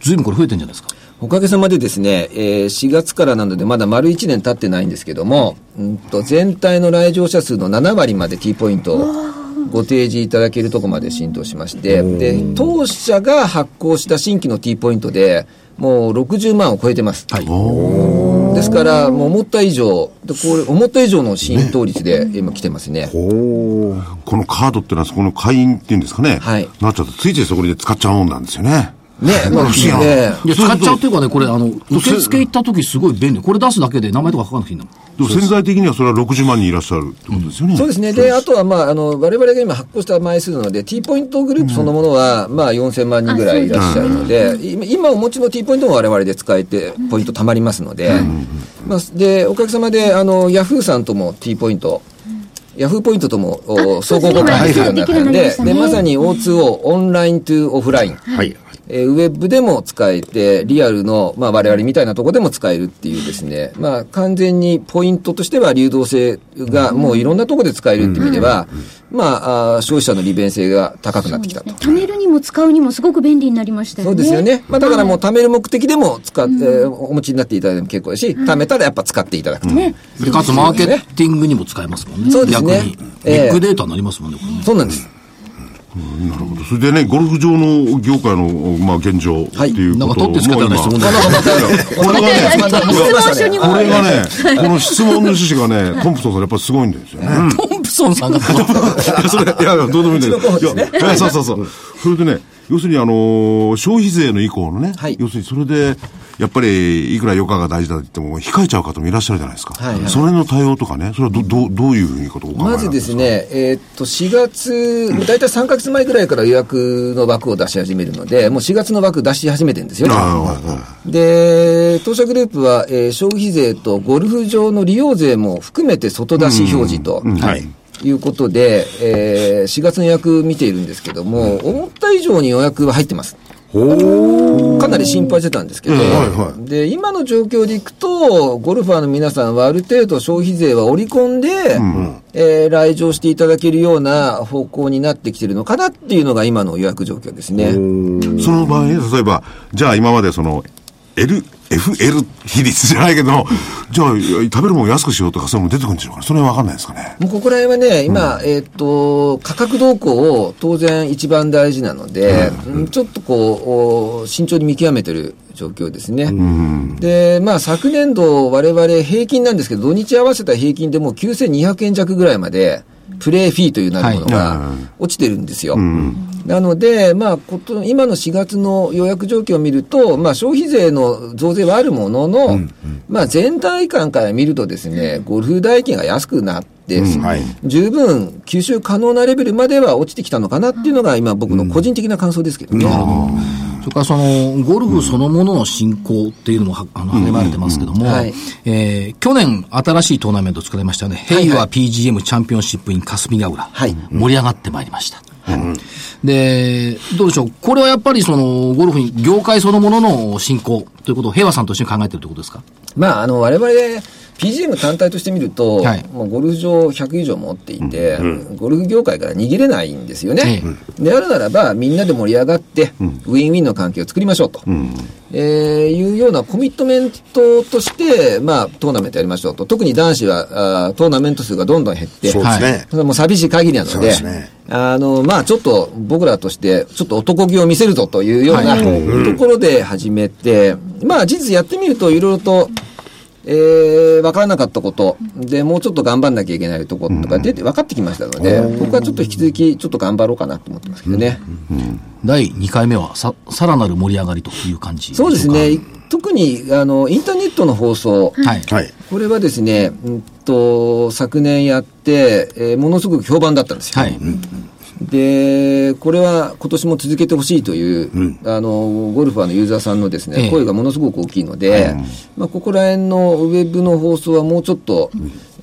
ずいぶんこれ増えてんじゃないですか。おかげさまでですね、えー4月からなのでまだ丸1年経ってないんですけども、うんと全体の来場者数の7割まで T ポイントをご提示いただけるところまで浸透しまして、で、当社が発行した新規の T ポイントで、もう60万を超えてます。はい。ですから、もう思った以上、でこれ思った以上の浸透率で今来てますね。このカードってのはそこの会員っていうんですかね。はいなっちゃうとついついそこで使っちゃうもんなんですよね。ね、まあ、不思議なねいや、使っちゃうっていうかね、これ、あの、受付行った時すごい便利。これ出すだけで名前とか書かなくていいんだもん。潜在的にはそれは60万人いらっしゃるってことですよね。そうですね。で、あとは、まあ、あの、我々が今発行した枚数なので、T ポイントグループそのものは、まあ、4000万人ぐらいいらっしゃるので、今今お持ちの T ポイントも我々で使えて、ポイント貯まりますので、まあ、で、おかげさまで、あの、ヤフーさんとも T ポイント、ヤフーポイントとも総合交換できるようになったんでで、まさに O2O、オンライントゥオフライン。はい。えーウェブでも使えて、リアルの、まあ我々みたいなところでも使えるっていうですね、まあ完全にポイントとしては流動性がもういろんなところで使えるっていう意味では、まああー消費者の利便性が高くなってきたと。貯めるにも使うにもすごく便利になりましたよね。そうですよね。まあだからもう貯める目的でも使って、えーお持ちになっていただいても結構ですし、貯めたらやっぱ使っていただくと。で、かつマーケティングにも使えますもんね。そうですね逆に。ビええッグデータになりますもんね、これね。そうなんです。なるほど。それでね、ゴルフ場の業界の、まあ、現状っていうことを、なんか取ってつけたような質問だもう今これがね、これがね、この質問の趣旨がね、トンプソンさんやっぱりすごいんですよね。トンプソンさんが、いや、それ、いやいや、どうでもいいんだけど。いやいやそうそうそう。それでね、要するにあのー消費税の以降のね、はい。要するにそれで、やっぱり、いくら余価が大事だと言っても、控えちゃう方もいらっしゃるじゃないですか。はいはいそれの対応とかね、それはど、どう、どういうふうにことをお考えまずですね、えーっと、4月、大体3ヶ月前ぐらいから予約の枠を出し始めるので、もう4月の枠出し始めてるんですよね。ああはいはいで、当社グループは、えー消費税とゴルフ場の利用税も含めて外出し表示と。はい。いうことで、えー4月の予約見ているんですけども、思った以上に予約は入ってます。かなり心配してたんですけど、はいはい。で今の状況でいくと、ゴルファーの皆さんはある程度消費税は織り込んで、えー来場していただけるような方向になってきてるのかなっていうのが今の予約状況ですね。その場合ね、例えば、じゃあ今までその、L、FL 比率じゃないけど、じゃあ食べるもの安くしようとかそういうのも出てくるんでしょうかね。それはわかんないですかね。もうここら辺はね、今、えーっと、価格動向を当然一番大事なので、うんちょっとこう、お慎重に見極めてる状況ですね。で、まあ昨年度我々平均なんですけど、土日合わせた平均でもう9200円弱ぐらいまで、プレイフィーというなるものが落ちてるんですよ。なので、まあ、こと今の4月の予約状況を見ると、まあ、消費税の増税はあるものの、まあ、全体感から見るとですね、ゴルフ代金が安くなって、はい。十分吸収可能なレベルまでは落ちてきたのかなっていうのが今僕の個人的な感想ですけどね。それからその、ゴルフそのものの進行っていうのもは、あの、励まれてますけども、はい。えー去年新しいトーナメントを作りましたよね。いはい。ヘイワ PGM チャンピオンシップイン霞ヶ浦。はい盛り上がってまいりました。で、どうでしょう？これはやっぱりその、ゴルフに、業界そのものの進行ということを平和さんと一緒に考えてるということですか？まあ、あの、我々、PGM 単体として見ると、はい。もうゴルフ場100以上持っていて、ゴルフ業界から逃げれないんですよね。であるならば、みんなで盛り上がって、ウィンウィンの関係を作りましょうと、えーいうようなコミットメントとして、まあ、トーナメントやりましょうと。特に男子は、あートーナメント数がどんどん減って、そうですね。それはもう寂しい限りなので、ですね。あの、まあちょっと僕らとして、ちょっと男気を見せるぞというような、はい。ところで始めて、まあ事実やってみるといろいろと、えー、分からなかったこと、で、もうちょっと頑張んなきゃいけないところとか出て、分かってきましたので、僕はちょっと引き続き、ちょっと頑張ろうかなと思ってますけどね。第2回目はさ、さらなる盛り上がりという感じそうですね。特に、あの、インターネットの放送。はい。はい。これはですね、うんと、昨年やって、えーものすごく評判だったんですよ。はい。で、これは今年も続けてほしいという、あの、ゴルファーのユーザーさんのですね、ええ。声がものすごく大きいので、まあ、ここら辺のウェブの放送はもうちょっと、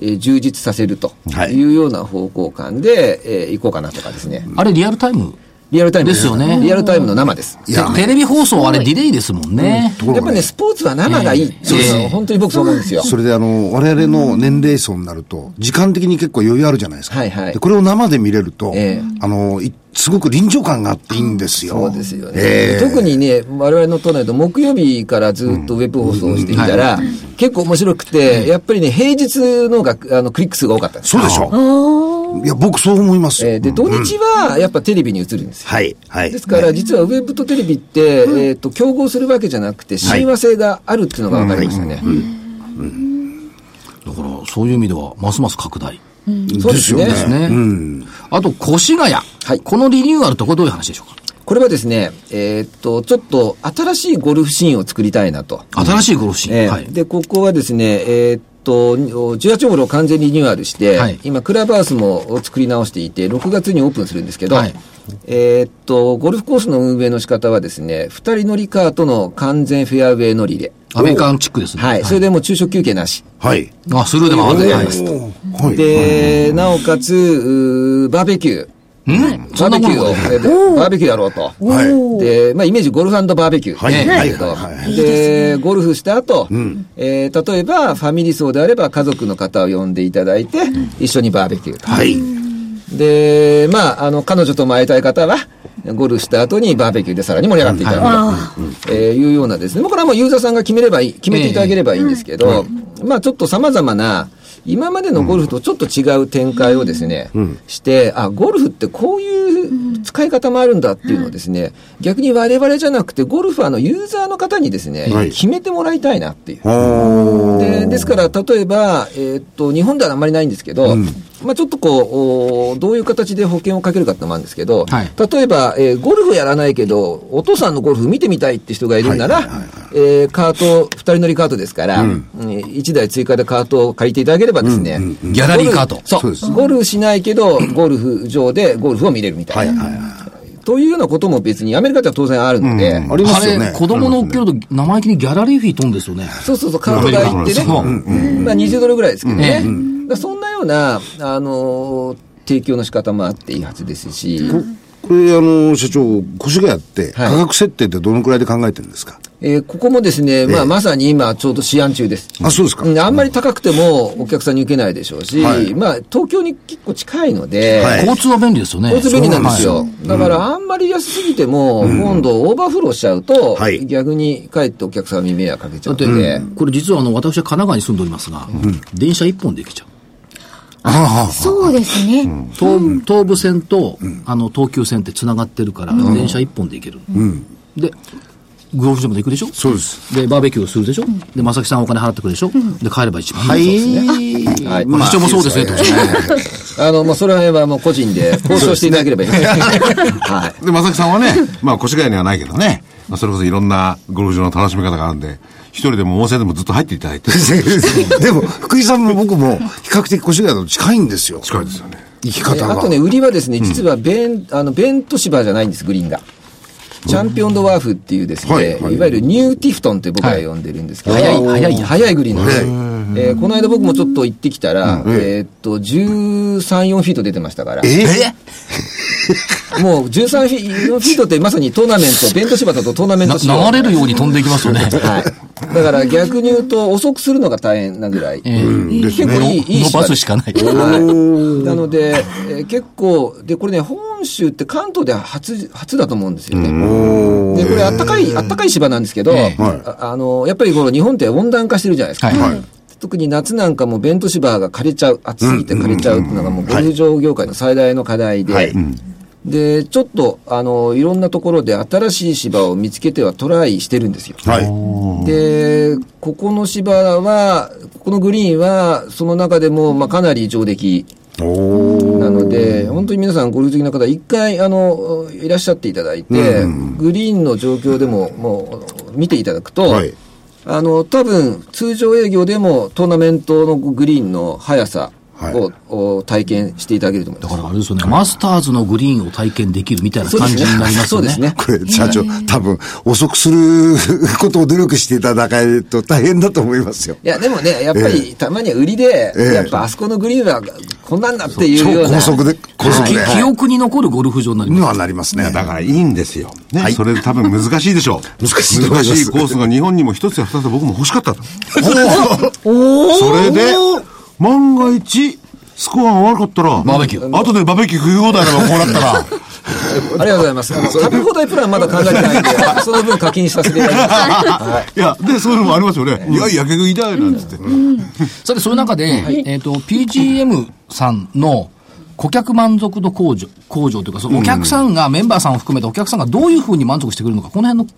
えー充実させるとはい。いうような方向感で、えー行こうかなとかですね。あれリアルタイムリアルタイム。ですよね。リアルタイムの生です。いやテテレビ放送はあれディレイですもんね。やっぱね、スポーツは生がいい。っていうの本当に僕そう思うんですよ。それであの、我々の年齢層になると、時間的に結構余裕あるじゃないですか。はいはい。でこれを生で見れると、ええ。あの、いすごく臨場感があっていいんですよ。そうですよね、ええ。特にね、我々の都内と木曜日からずっとウェブ放送をしていたら、結構面白くて、やっぱりね、平日のがあのクリック数が多かったんですそうでしょいや、僕そう思いますよ。えーで、土日はやっぱテレビに映るんですよ。はい、はい。ですから、実はウェブとテレビって、えっと、競合するわけじゃなくて、親和性があるっていうのが分かりましたね。だから、そういう意味では、ますます拡大。ですね。ですね。あと、越谷。はいこのリニューアルってこれどういう話でしょうか？これはですね、えーっと、ちょっと新しいゴルフシーンを作りたいなと。新しいゴルフシーン。えーはい。で、ここはですね、えーっと、18ホールを完全リニューアルして、はい今、クラブハウスも作り直していて、6月にオープンするんですけど、はいえーっと、ゴルフコースの運営の仕方はですね、2人乗りカートの完全フェアウェイ乗りで、アメリカンチックですね。はい、それでもう昼食休憩なし。はい。あ、スルーで回ってはないいです。はい。で、なおかつ、バーベキュー。うん。そバーベキューを、バーベキューやろうと。はい。で、まあ、イメージゴルフバーベキュー。はい。ね。はい。で、ゴルフした後、えー例えばファミリー層であれば家族の方を呼んでいただいて、一緒にバーベキューと。はい。で、まあ、あの、彼女とも会いたい方は、ゴルフした後にバーベキューでさらに盛り上がっていただくと、えーいうようなですね。これはもうユーザーさんが決めればいい、決めていただければいいんですけど、まあちょっと様々な、今までのゴルフとちょっと違う展開をですね、して、あ、ゴルフってこういう使い方もあるんだっていうのをですね、逆に我々じゃなくてゴルファーのユーザーの方にですね、はい。決めてもらいたいなっていう。でですから、例えば、えーっと、日本ではあんまりないんですけど、まあちょっとこう、おどういう形で保険をかけるかってのもあるんですけど、はい。例えば、えーゴルフやらないけど、お父さんのゴルフ見てみたいって人がいるなら、えーカート、二人乗りカートですから、うん。1台追加でカートを借りていただければですね、ギャラリーカート。そう。そうです。ゴルフしないけど、ゴルフ場でゴルフを見れるみたいな。はいはいはというようなことも別にアメリカでは当然あるので、ありますよね。あれ、子供乗っけると生意気にギャラリーフィー飛んですよね。そうそうそう、カート代ってね、そうまあ20ドルぐらいですけどね。ええだからそんうな、あのー提供の仕方もあっていいはずですし、これ、あの、社長、越谷って、はい。価格設定ってどのくらいで考えてるんですか？えーここもですね、まあまさに今ちょうど試案中です。あ、そうですか。うんあんまり高くてもお客さんに受けないでしょうし、はい。まあ東京に結構近いので、はい。交通は便利ですよね。交通便利なんですはよ。だからあんまり安すぎても、今度オーバーフローしちゃうと、はい。逆にかえってお客さんに迷惑かけちゃだって、うので、これ実はあの、私は神奈川に住んでおりますが、電車一本で行けちゃう。あそうですね。東東武線と、あの、東急線って繋がってるから、電車一本で行ける。で、ゴルフ場まで行くでしょ？そうです。で、バーベキューするでしょ？で、正木さんお金払ってくるでしょ？で、帰れば一番はいい。い。はいまあ、市長もそうですね、ってことですね。あの、もうそれはもう個人で交渉していただければいいです。[laughs] はい。で、正木さんはね、まあ、越谷にはないけどね、まあ、それこそいろんなゴルフ場の楽しみ方があるんで、一人でも温泉でもずっと入っていただいて。[laughs] でも、福井さんも僕も、比較的越谷と近いんですよ。近いですよね。行き方が。あとね、売りはですね、実はベン、あの、ベント芝じゃないんです、グリーンが。チャンピオンドワーフっていうですね、はいはい。いわゆるニューティフトンって僕ら呼んでるんですけど、はい。早い早い早いグリーンなんです。よ。えーこの間僕もちょっと行ってきたら、えーっと、13、4フィート出てましたから、えもう13フィ4フィートってまさにトーナメント、[laughs] ベント芝だとトーナメンなト仕様流れるように飛んでいきますよね。はい。だから逆に言うと遅くするのが大変なぐらい。ええ結構いい、いい伸ばすしかない。はい。なので、えー結構、で、これね、本州って関東では初、初だと思うんですよね。で、これあったかい、あったかい芝なんですけど、ええああの、やっぱりこの日本って温暖化してるじゃないですか。はい。特に夏なんかもベント芝が枯れちゃう、暑すぎて枯れちゃうっていうのがもうゴルフ場業界の最大の課題で、で、ちょっと、あの、いろんなところで新しい芝を見つけてはトライしてるんですよ。はい。で、ここの芝は、ここのグリーンは、その中でも、まあ、かなり上出来で、本当に皆さん、ゴルフ好きな方、一回、あの、いらっしゃっていただいて、グリーンの状況でも、もう、見ていただくと、はい。あの、多分、通常営業でもトーナメントのグリーンの速さを、お体験していただけると思います。だからあれですよね、マスターズのグリーンを体験できるみたいな感じになりますよね。そうですね。これ、社長、多分、遅くすることを努力していただかないと大変だと思いますよ。いや、でもね、やっぱり、たまには売りで、ええやっぱあそこのグリーンは、こんなんだっていうような。超高速で、高速で。記憶に残るゴルフ場になります。にはなりますね。だからいいんですよ。ね。それ多分難しいでしょう。難しい難しいコースが日本にも一つや二つ僕も欲しかったと。[laughs] それで、万が一、スコアが悪かったら、バーベキュー後でバーベキュー食い放題だろ、こうなったら。[laughs] ありがとうございます。食べ放題プランまだ考えてないんで、[laughs] その分課金させていただきます。はいいや、で、そういうのもありますよね。いや、やけ食いだよ、なんつって。さて、そういう中で、えっ、と、PGM さんの顧客満足度向上、向上というか、そのお客さんが、メンバーさんを含めてお客さんがどういうふうに満足してくれるのか、この辺の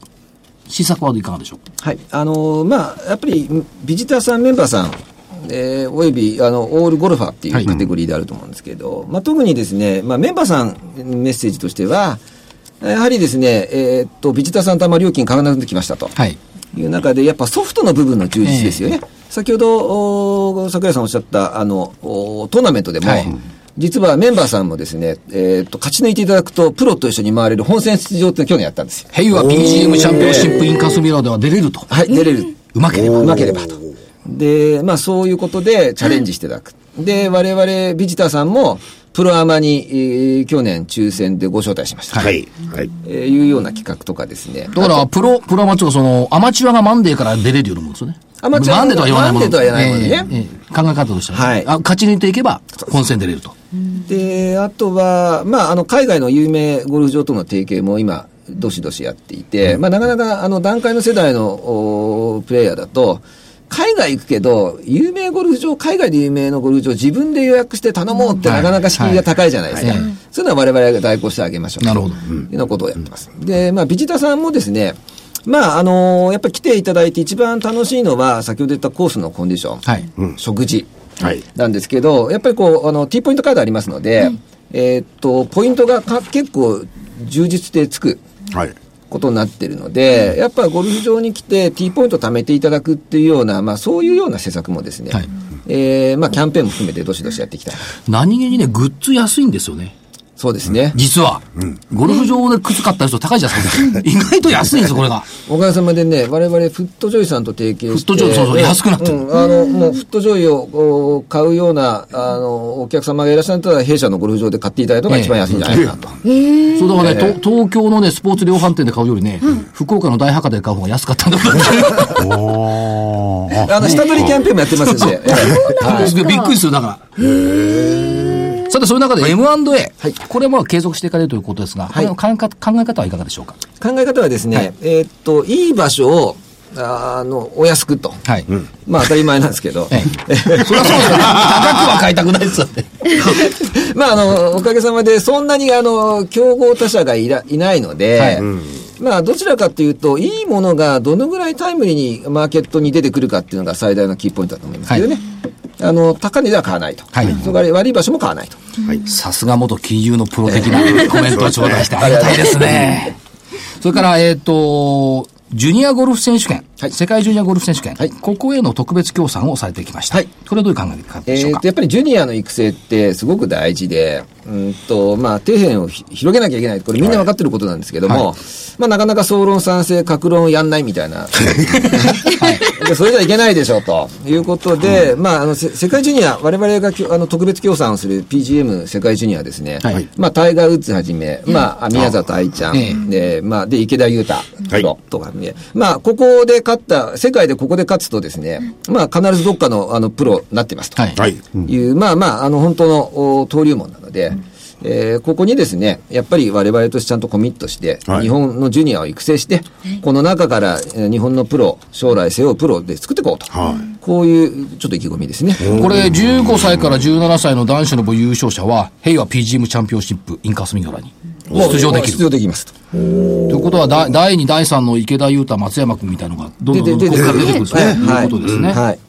施策はいかがでしょう？かはい。あのーまあ、やっぱり、ビジターさん、メンバーさん、えーおよび、あの、オールゴルファーっていうカテゴリーであると思うんですけど、まあ、特にですね、まあ、メンバーさん、メッセージとしては、やはりですね、えーっと、ビジターさんとあんまり料金変わらなくなってきましたと。はい。いう中で、やっぱソフトの部分の充実ですよね。先ほど、お桜井さんおっしゃった、あの、おトーナメントでも、はい実はメンバーさんもですね、えーっと、勝ち抜いていただくと、プロと一緒に回れる本戦出場って去年やったんですよ。ヘイは PGM チャンピオンシップインカスミラーでは出れると。はい、出れる。うまければうまければと。で、まあそういうことでチャレンジしていただく。で、我々ビジターさんも、プロアマに、えー去年抽選でご招待しました。はい。はい。えーいうような企画とかですね。だから、プロ、プロアマチュア、その、アマチュアがマンデーから出れるようなものですよね。アマチュアマンデーとは言わないもの。マンデーとは言わないものねええええ考え方としてはね、はいあ勝ち抜いていけば、本戦出れると。で、あとは、まあ、あの、海外の有名ゴルフ場との提携も今、どしどしやっていて、まあ、なかなか、あの、段階の世代のおプレイヤーだと、海外行くけど、有名ゴルフ場、海外で有名のゴルフ場、自分で予約して頼もうってはいなかなか敷居が高いじゃないですか。はいそういうのは我々が代行してあげましょう。なるほどというようなことをやってます。で、まあ、ビジターさんもですね、まあ、あのやっぱり来ていただいて一番楽しいのは、先ほど言ったコースのコンディション。はい。食事はいなんですけど、やっぱりこう、あの、T ポイントカードありますので、えーっと、ポイントがか結構充実でつくはい。ことになってるので、やっぱゴルフ場に来て T ポイント貯めていただくっていうような、まあそういうような施策もですね、はいえーまあキャンペーンも含めてどしどしやっていきたい。何気にね、グッズ安いんですよね。そうですね。実は。ゴルフ場で靴買った人高いじゃないですか。意外と安いんですよ、これが。おかげさまでね、我々フットジョイさんと提携して。フットジョイそうそう安くなってるうんあの、もうフットジョイをお買うような、あの、お客様がいらっしゃったら、弊社のゴルフ場で買っていただいたのが一番安いんじゃないかなと。そうだからね、と東京のね、スポーツ量販店で買うよりね、福岡の大博多で買う方が安かったんだけど。お [laughs] ーあの、下取りキャンペーンもやってます [laughs] んで。びっくりする、だから。さて、そういう中で M&A、これはまあ継続していかれるということですが、これの考え方考え方はいかがでしょうか？考え方はですね、えーっと、いい場所を、あの、お安くと。はい。まあ当たり前なんですけど。ええ、それはそうですよね。高くは買いたくないですよね。[laughs] まああの、おかげさまで、そんなにあの、競合他社がいらいないので、はいまあどちらかというと、いいものがどのぐらいタイムリーにマーケットに出てくるかっていうのが最大のキーポイントだと思いますけどね。あの、高値では買わないと。はいそれから悪い場所も買わないと。さすが元金融のプロ的なコメントを頂戴してありがたいですね。それから、えっ、と、ジュニアゴルフ選手権、はい。世界ジュニアゴルフ選手権、はい。ここへの特別協賛をされてきました。はい。これはどういう考え方でしょうか？えーと、やっぱりジュニアの育成ってすごく大事で、うんと、まあ、底辺をひ広げなきゃいけない。これみんな分かってることなんですけども、はい。まあ、なかなか総論賛成、格論やんないみたいな。[laughs] でそれじゃいけないでしょう、ということで、まあ、あの、せ世界ジュニア、我々がきょあの特別協賛をする PGM 世界ジュニアですね。はい。まあ、タイガー・ウッズはじめ、まあ、宮里愛ちゃん、えで、まあ、で、池田裕太プロとかね、まあ、ここで勝った、世界でここで勝つとですね、まあ、必ずどっかの、あの、プロになってますと。はい。はい。いう、まあまあ、あの、本当のお登竜門なので、えーここにですね、やっぱり我々としてちゃんとコミットして、はい日本のジュニアを育成して、この中から、えー日本のプロ、将来背負うプロで作っていこうと。はいこういう、ちょっと意気込みですね。これ、15歳から17歳の男子の部優勝者は、平和 PGM チャンピオンシップインカスミギョラに出場できる。出場できますと。ということは、だ第2、第3の池田裕太、松山君みたいなのが、どんどんここから出てくるとはいいうことですね。はい。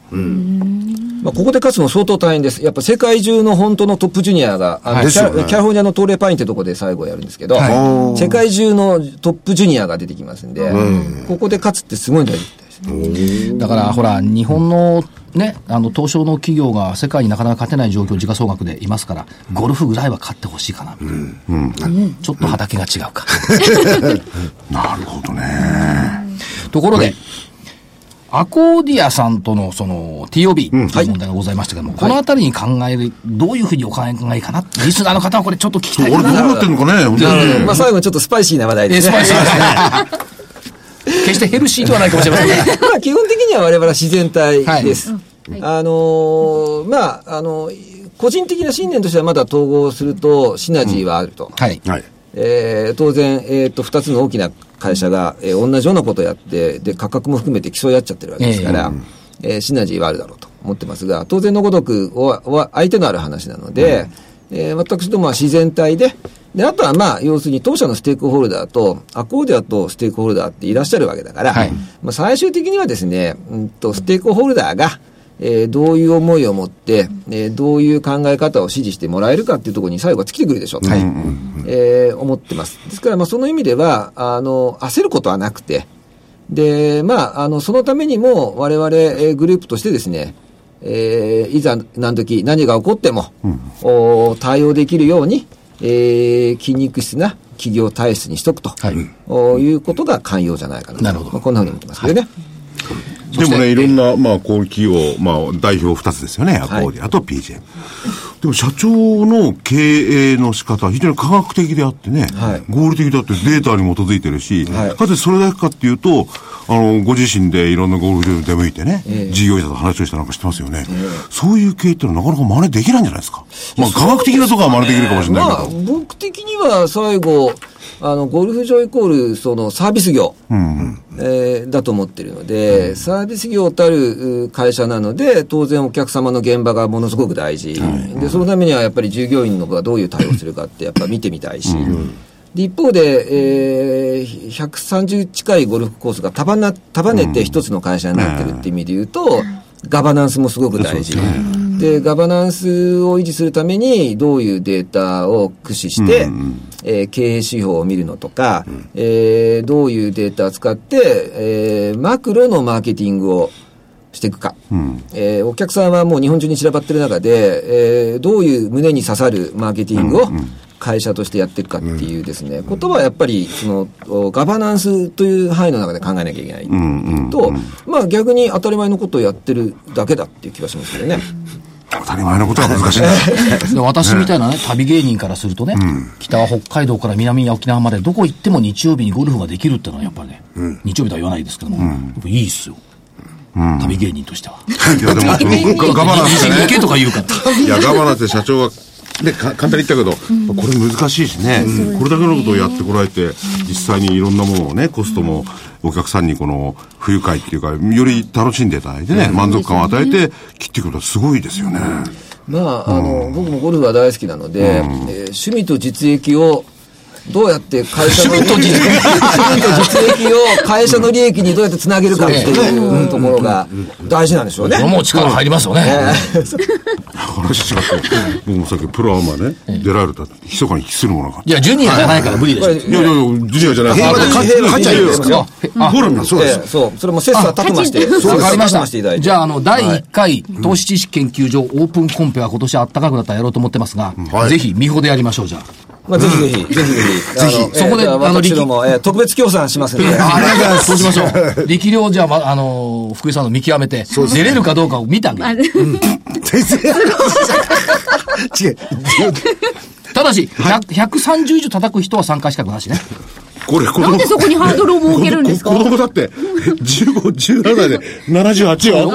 まあ、ここで勝つの相当大変です。やっぱ世界中の本当のトップジュニアが、あのはい。キャリフォルニアのトーレパインってとこで最後やるんですけど、は世界中のトップジュニアが出てきますんで、ここで勝つってすごい大事です。だから、ほら、日本のね、あの、東証の企業が世界になかなか勝てない状況、時価総額でいますから、ゴルフぐらいは勝ってほしいかな、みたいな。ちょっと畑が違うか。[laughs] なるほどね。ところで、アコーディアさんとのその TOB という問題がございましたけども、このあたりに考える、どういうふうにお考えかな、リスナーの方はこれちょっと聞きたい俺どうな。なってんのかね、まあ、最後にちょっとスパイシーな話題ですね。スパイシーですね。[laughs] 決してヘルシーではないかもしれませんが。[laughs] まあ基本的には我々は自然体です。あのーまあ、あの個人的な信念としてはまだ統合するとシナジーはあると。はい。はい。えー当然、えっ、と、二つの大きな会社が、えー同じようなことをやって、で、価格も含めて競い合っちゃってるわけですから、えーシナジーはあるだろうと思ってますが、当然のごとくは、は相手のある話なので、えー私どもは自然体で、で、あとはまあ、要するに当社のステークホルダーと、アコーディアとステークホルダーっていらっしゃるわけだから、はい。まあ、最終的にはですね、うんと、ステークホルダーが、えーどういう思いを持って、えーどういう考え方を支持してもらえるかっていうところに最後は尽きてくるでしょうと、えー思ってます。ですから、まあ、その意味では、あの、焦ることはなくて、で、まあ、あの、そのためにも、我々、えーグループとしてですね、えーいざ何時何が起こっても、お対応できるように、えー筋肉質な企業体質にしとくと、はいおいうことが寛容じゃないかなと。なるほどまあ、こんなふうに思ってますけどね。でもね、いろんな、まあ、こういう企業、まあ、代表二つですよね。アコーディアと PJ。でも、社長の経営の仕方は非常に科学的であってね、はい合理的だってデータに基づいてるし、はいかつそれだけかっていうと、あの、ご自身でいろんなゴルフ場に出向いてね、事業者と話をしたなんかしてますよね。そういう経営ってのはなかなか真似できないんじゃないですか。まあ、科学的なところは真似できるかもしれないけど。まあ、僕的には最後、あの、ゴルフ場イコール、その、サービス業、えーだと思ってるので、サービス業たるう会社なので、当然お客様の現場がものすごく大事。で、そのためにはやっぱり従業員の子がどういう対応するかってやっぱ見てみたいし、で一方で、えー、130近いゴルフコースが束な束ねて一つの会社になってるっていう意味で言うと、ガバナンスもすごく大事。で、ガバナンスを維持するために、どういうデータを駆使して、えー経営指標を見るのとか、えーどういうデータを使って、えーマクロのマーケティングをしていくか、えーお客さんはもう日本中に散らばってる中で、えーどういう胸に刺さるマーケティングを会社としてやっていくかっていうですね、ことはやっぱりそのおガバナンスという範囲の中で考えなきゃいけないと、まあ逆に当たり前のことをやってるだけだっていう気がしますけどね。当たり前のことは難しいんだ。[laughs] で私みたいなね、旅芸人からするとね、北は北海道から南に沖縄までどこ行っても日曜日にゴルフができるってのはやっぱりね、日曜日とは言わないですけども、やっぱいいっすよ。旅芸人としては。いや、でも、ガガバナンスでね。行けとか言うから。いや、ガバナンスで社長は、ね、か簡単に言ったけど、これ難しいしね、これだけのことをやってこられて、実際にいろんなものをね、コストも、お客さんにこの、不愉快っていうか、より楽しんでいただいてね、満足感を与えて、切っていくことはすごいですよね。まあ、あの、僕もゴルフは大好きなので、えー趣味と実益を、どうやって会社の趣味と実益趣味と実益を会社の利益にどうやってつなげるかっていうところが大事なんでしょうね。もう力入りますよね。話違って、僕もさっきプロアマね、出られたって、密かに期するものが。いや、ジュニアじゃないから無理でしょ。いやいやいや、ジュニアじゃない平和で勝ち勝っちゃいすルンそうですええ。そう、それも切磋琢磨して、わかりました。じゃあ、あの、第1回、投資知識研究所オープンコンペは今年暖かくなったらやろうと思ってますが、はいぜひ、美穂でやりましょう、じゃあ。まあ、ぜひぜひ、ぜひぜひ。[laughs] ぜひそこであの、あの私ども、えー特別協賛しますんで。[laughs] ありがとうございます。[laughs] そうしましょう。力量じゃあ、まあの、福井さんの見極めて、出れるかどうかを見てあげる。先生。違う。ただし、100 130以上叩く人は参加資格なしね。これ、子供なんでそこにハードルを設けるんですか？子供だって、15、17で78よ。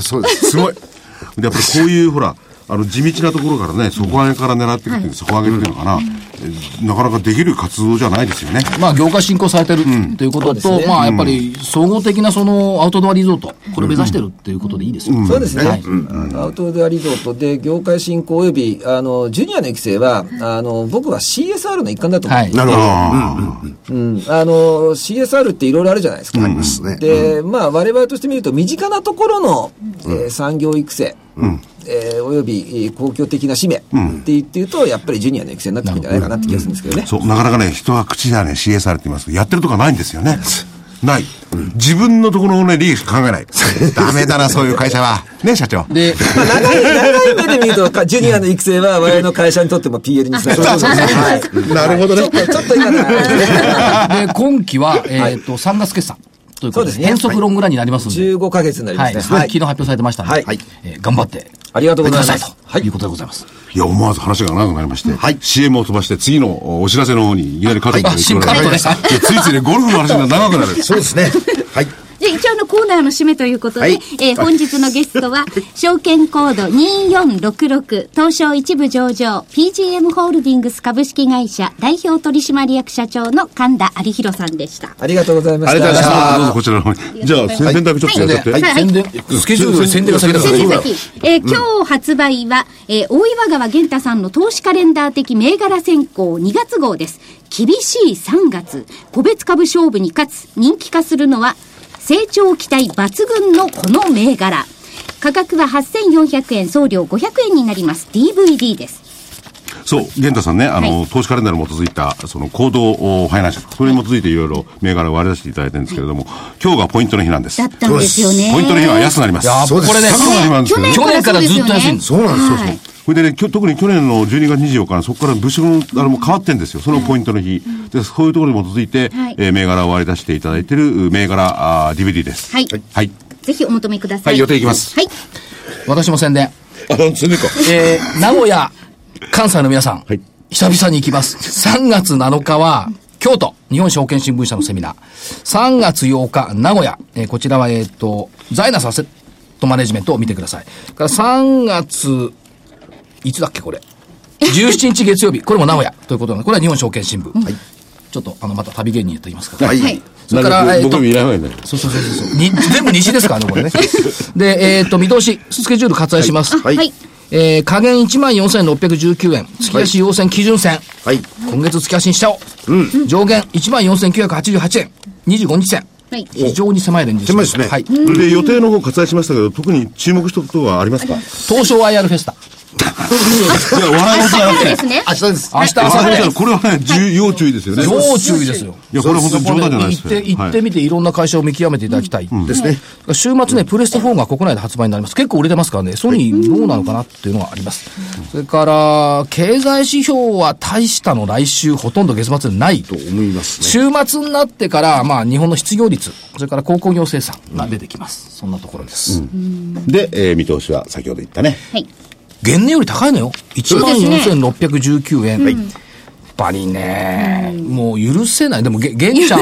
そうです。すごい。でやっぱりこういう、ほら、あの、地道なところからね、底上げから狙っていくってい。う、底上げっていうのかな、えなかなかできる活動じゃないですよね。まあ、業界振興されてるということと、まあ、やっぱり総合的なそのアウトドアリゾート、これを目指してるっていうことでいいですよ。そうですね、はい。アウトドアリゾートで業界振興及びあのジュニアの育成はあの僕は CSR の一環だと思う、はい。なるほど。うん、あの CSR っていろいろあるじゃないですか。ありますね。で、まあ我々として見ると身近なところの、えー産業育成、えーおよびえー公共的な使命って言っていうと、やっぱりジュニアの育成になってくるんじゃないかなって気がするんですけどね。そう、なかなかね、人は口ではね、CSR って言いますけど、やってるとこはないんですよね。ない。自分のところのね、利益考えない。[laughs] ダメだな、そういう会社は。ね、社長。で、まあ、長い、長い目で見ると、かジュニアの育成は我々の会社にとっても PL につながる。はい。なるほどね。ちょっと、ちょっと今の [laughs] で、今期は、えっと、3月決算。ということで、そうですね変則ロングランになりますんで。15ヶ月になりまはい。すね。それ昨日発表されてましたんで、はいえー頑張って。ありがとうございますということでございます。いや、思わず話が長くなりまして、CM を飛ばして次のお知らせの方にいきなりカットがあ新カットねいやついついね、ゴルフの話が長くなる。そうですね。はい。じゃあ一応あのコーナーの締めということで、はいえー本日のゲストは、証券コード2466、東証一部上場、PGM ホールディングス株式会社代表取締役社長の神田有弘さんでした。ありがとうございました。ありがとうございましたどうぞこちらの方に。じゃあ、宣伝だけちょっとやっちゃって。はい宣伝、スケジュール宣伝が先だから。えー今日発売は、えー大岩川源太さんの投資カレンダー的銘柄選考2月号です。厳しい3月、個別株勝負に勝つ、人気化するのは、成長期待抜群のこの銘柄。価格は8400円、送料500円になります。DVD です。そう、玄太さんね、あの、はい投資カレンダーに基づいた、その行動ファイナンシャル、それに基づいていろいろ銘柄を割り出していただいてるんですけれども、今日がポイントの日なんです。だったんですよね。ポイントの日は安くなります。いや、これね、去年からずっと安いんですそうなんですよ。はいこれでね、特に去年の12月24日からそこから物色のあれも変わってんですよ。そのポイントの日。で、そういうところに基づいて、はいえー銘柄を割り出していただいている銘柄あー DVD です。はいはい。ぜひお求めください。はい予定いきますはい。私も宣伝。あ、それか？えー、名古屋、関西の皆さん、はい久々に行きます。3月7日は、京都、日本証券新聞社のセミナー。3月8日、名古屋。えーこちらは、えっ、と、ザイナスアセットマネジメントを見てください。から3月、いつだっけ、これ？17日月曜日。これも名古屋ということなので、これは日本証券新聞。ちょっと、あの、また旅芸人と言いますか。はい。はい。それから、えっ、と僕、見ない。そうそうそうそう。に全部西ですからね、これね。で、えっ、と、見通し、スケジュール割愛します。はいはい。えー、加減14,619円。月足要線基準線。はい。今月月足にしちゃおう。上限14,988円。25日線。はい。非常に狭いレンジ狭いですねはい。で予定の方割愛しましたけど、特に注目したことはありますか？い東証 IR フェスタ。や、笑い事じゃなくて。ですね。明日です。明日、明笑い事じゃな後くてこれはね、重要注意ですよね。要注意ですよ。いや、これ本当に冗談じゃないです行って、行ってはいみて、いろんな会社を見極めていただきたい。ですね。週末ね、プレステ4が国内で発売になります。結構売れてますからね、ソニーどうなのかなっていうのがあります。それから、経済指標は大したの来週ほとんど月末でないと思いますね。週末になってから、まあ、日本の失業率、それから鉱工業生産が出てきます。そんなところです。で、えー見通しは先ほど言ったね。はい。原年より高いのよ。そうですね14,619円。やっぱりね、もう許せない。でも、げ、玄ちゃん、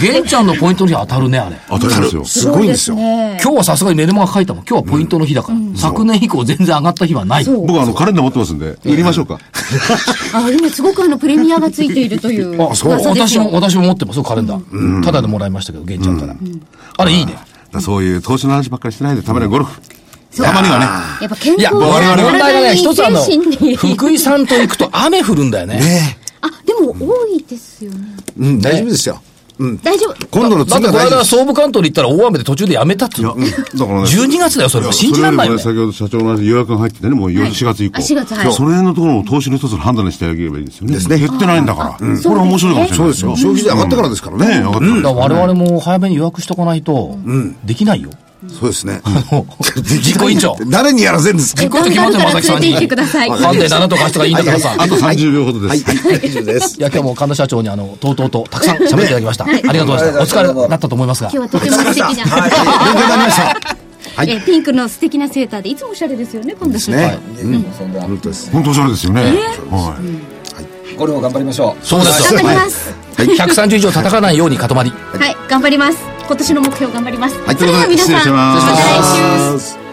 玄ちゃんのポイントの日当たるね、あれ。当たりますよ。すごいんですよ。ね今日はさすがにメルマガ書いたもん。今日はポイントの日だから。昨年以降全然上がった日はない。僕はあの、カレンダー持ってますんで、売りましょうか。[laughs] あ、今すごくあのプレミアがついているというあ、そう。私も、私も持ってますよ、カレンダー。ただでもらいましたけど、玄ちゃんから。あれいいね。そういう投資の話ばっかりしてないで、たまにはゴルフ。たまにはね。やっぱ健いや、康我々問題がね、一つあの福井さんと行くと雨降るんだよね。あ、でも多いですよね。うん、大丈夫ですよ。うん。大丈夫。今度のだってこの間、次は大丈夫です。総武関東に行ったら大雨で途中でやめたっつうの。だからね。12月だよ、それは。信じられないよ先ほど社長の話、予約が入っててね、もうはい4月以降。あ4月はいその辺のところも投資の一つの判断にしてあげればいいですよね。ですね減ってないんだから。これは面白いかもしれないそうですよ。消費税上がったからですからね。ね上がっただから我々も早めに予約しとかないと、できないよ。そうですね。実行委員長。[laughs] 誰にやらせるんですか？実行委員長決まってくださいファンで7とか8とかいいんだからさ。あと30秒ほどです。はい、以上ですい。や、今日も神田社長にあの、とうとうとたくさん喋っていただきました。ありがとうございました。お疲れだったと思いますが。今日はとても素敵な。勉強になりました。はいえピンクの素敵なセーターでいつもおしゃれですよね、今度ですね。本当です。本当おしゃれですよね。はい。ゴルフを頑張りましょう。そうですよ頑。張ります。130以上叩かないように塊。はい、頑張ります。今年の目標頑張ります。はいそれでは皆さん、また来週。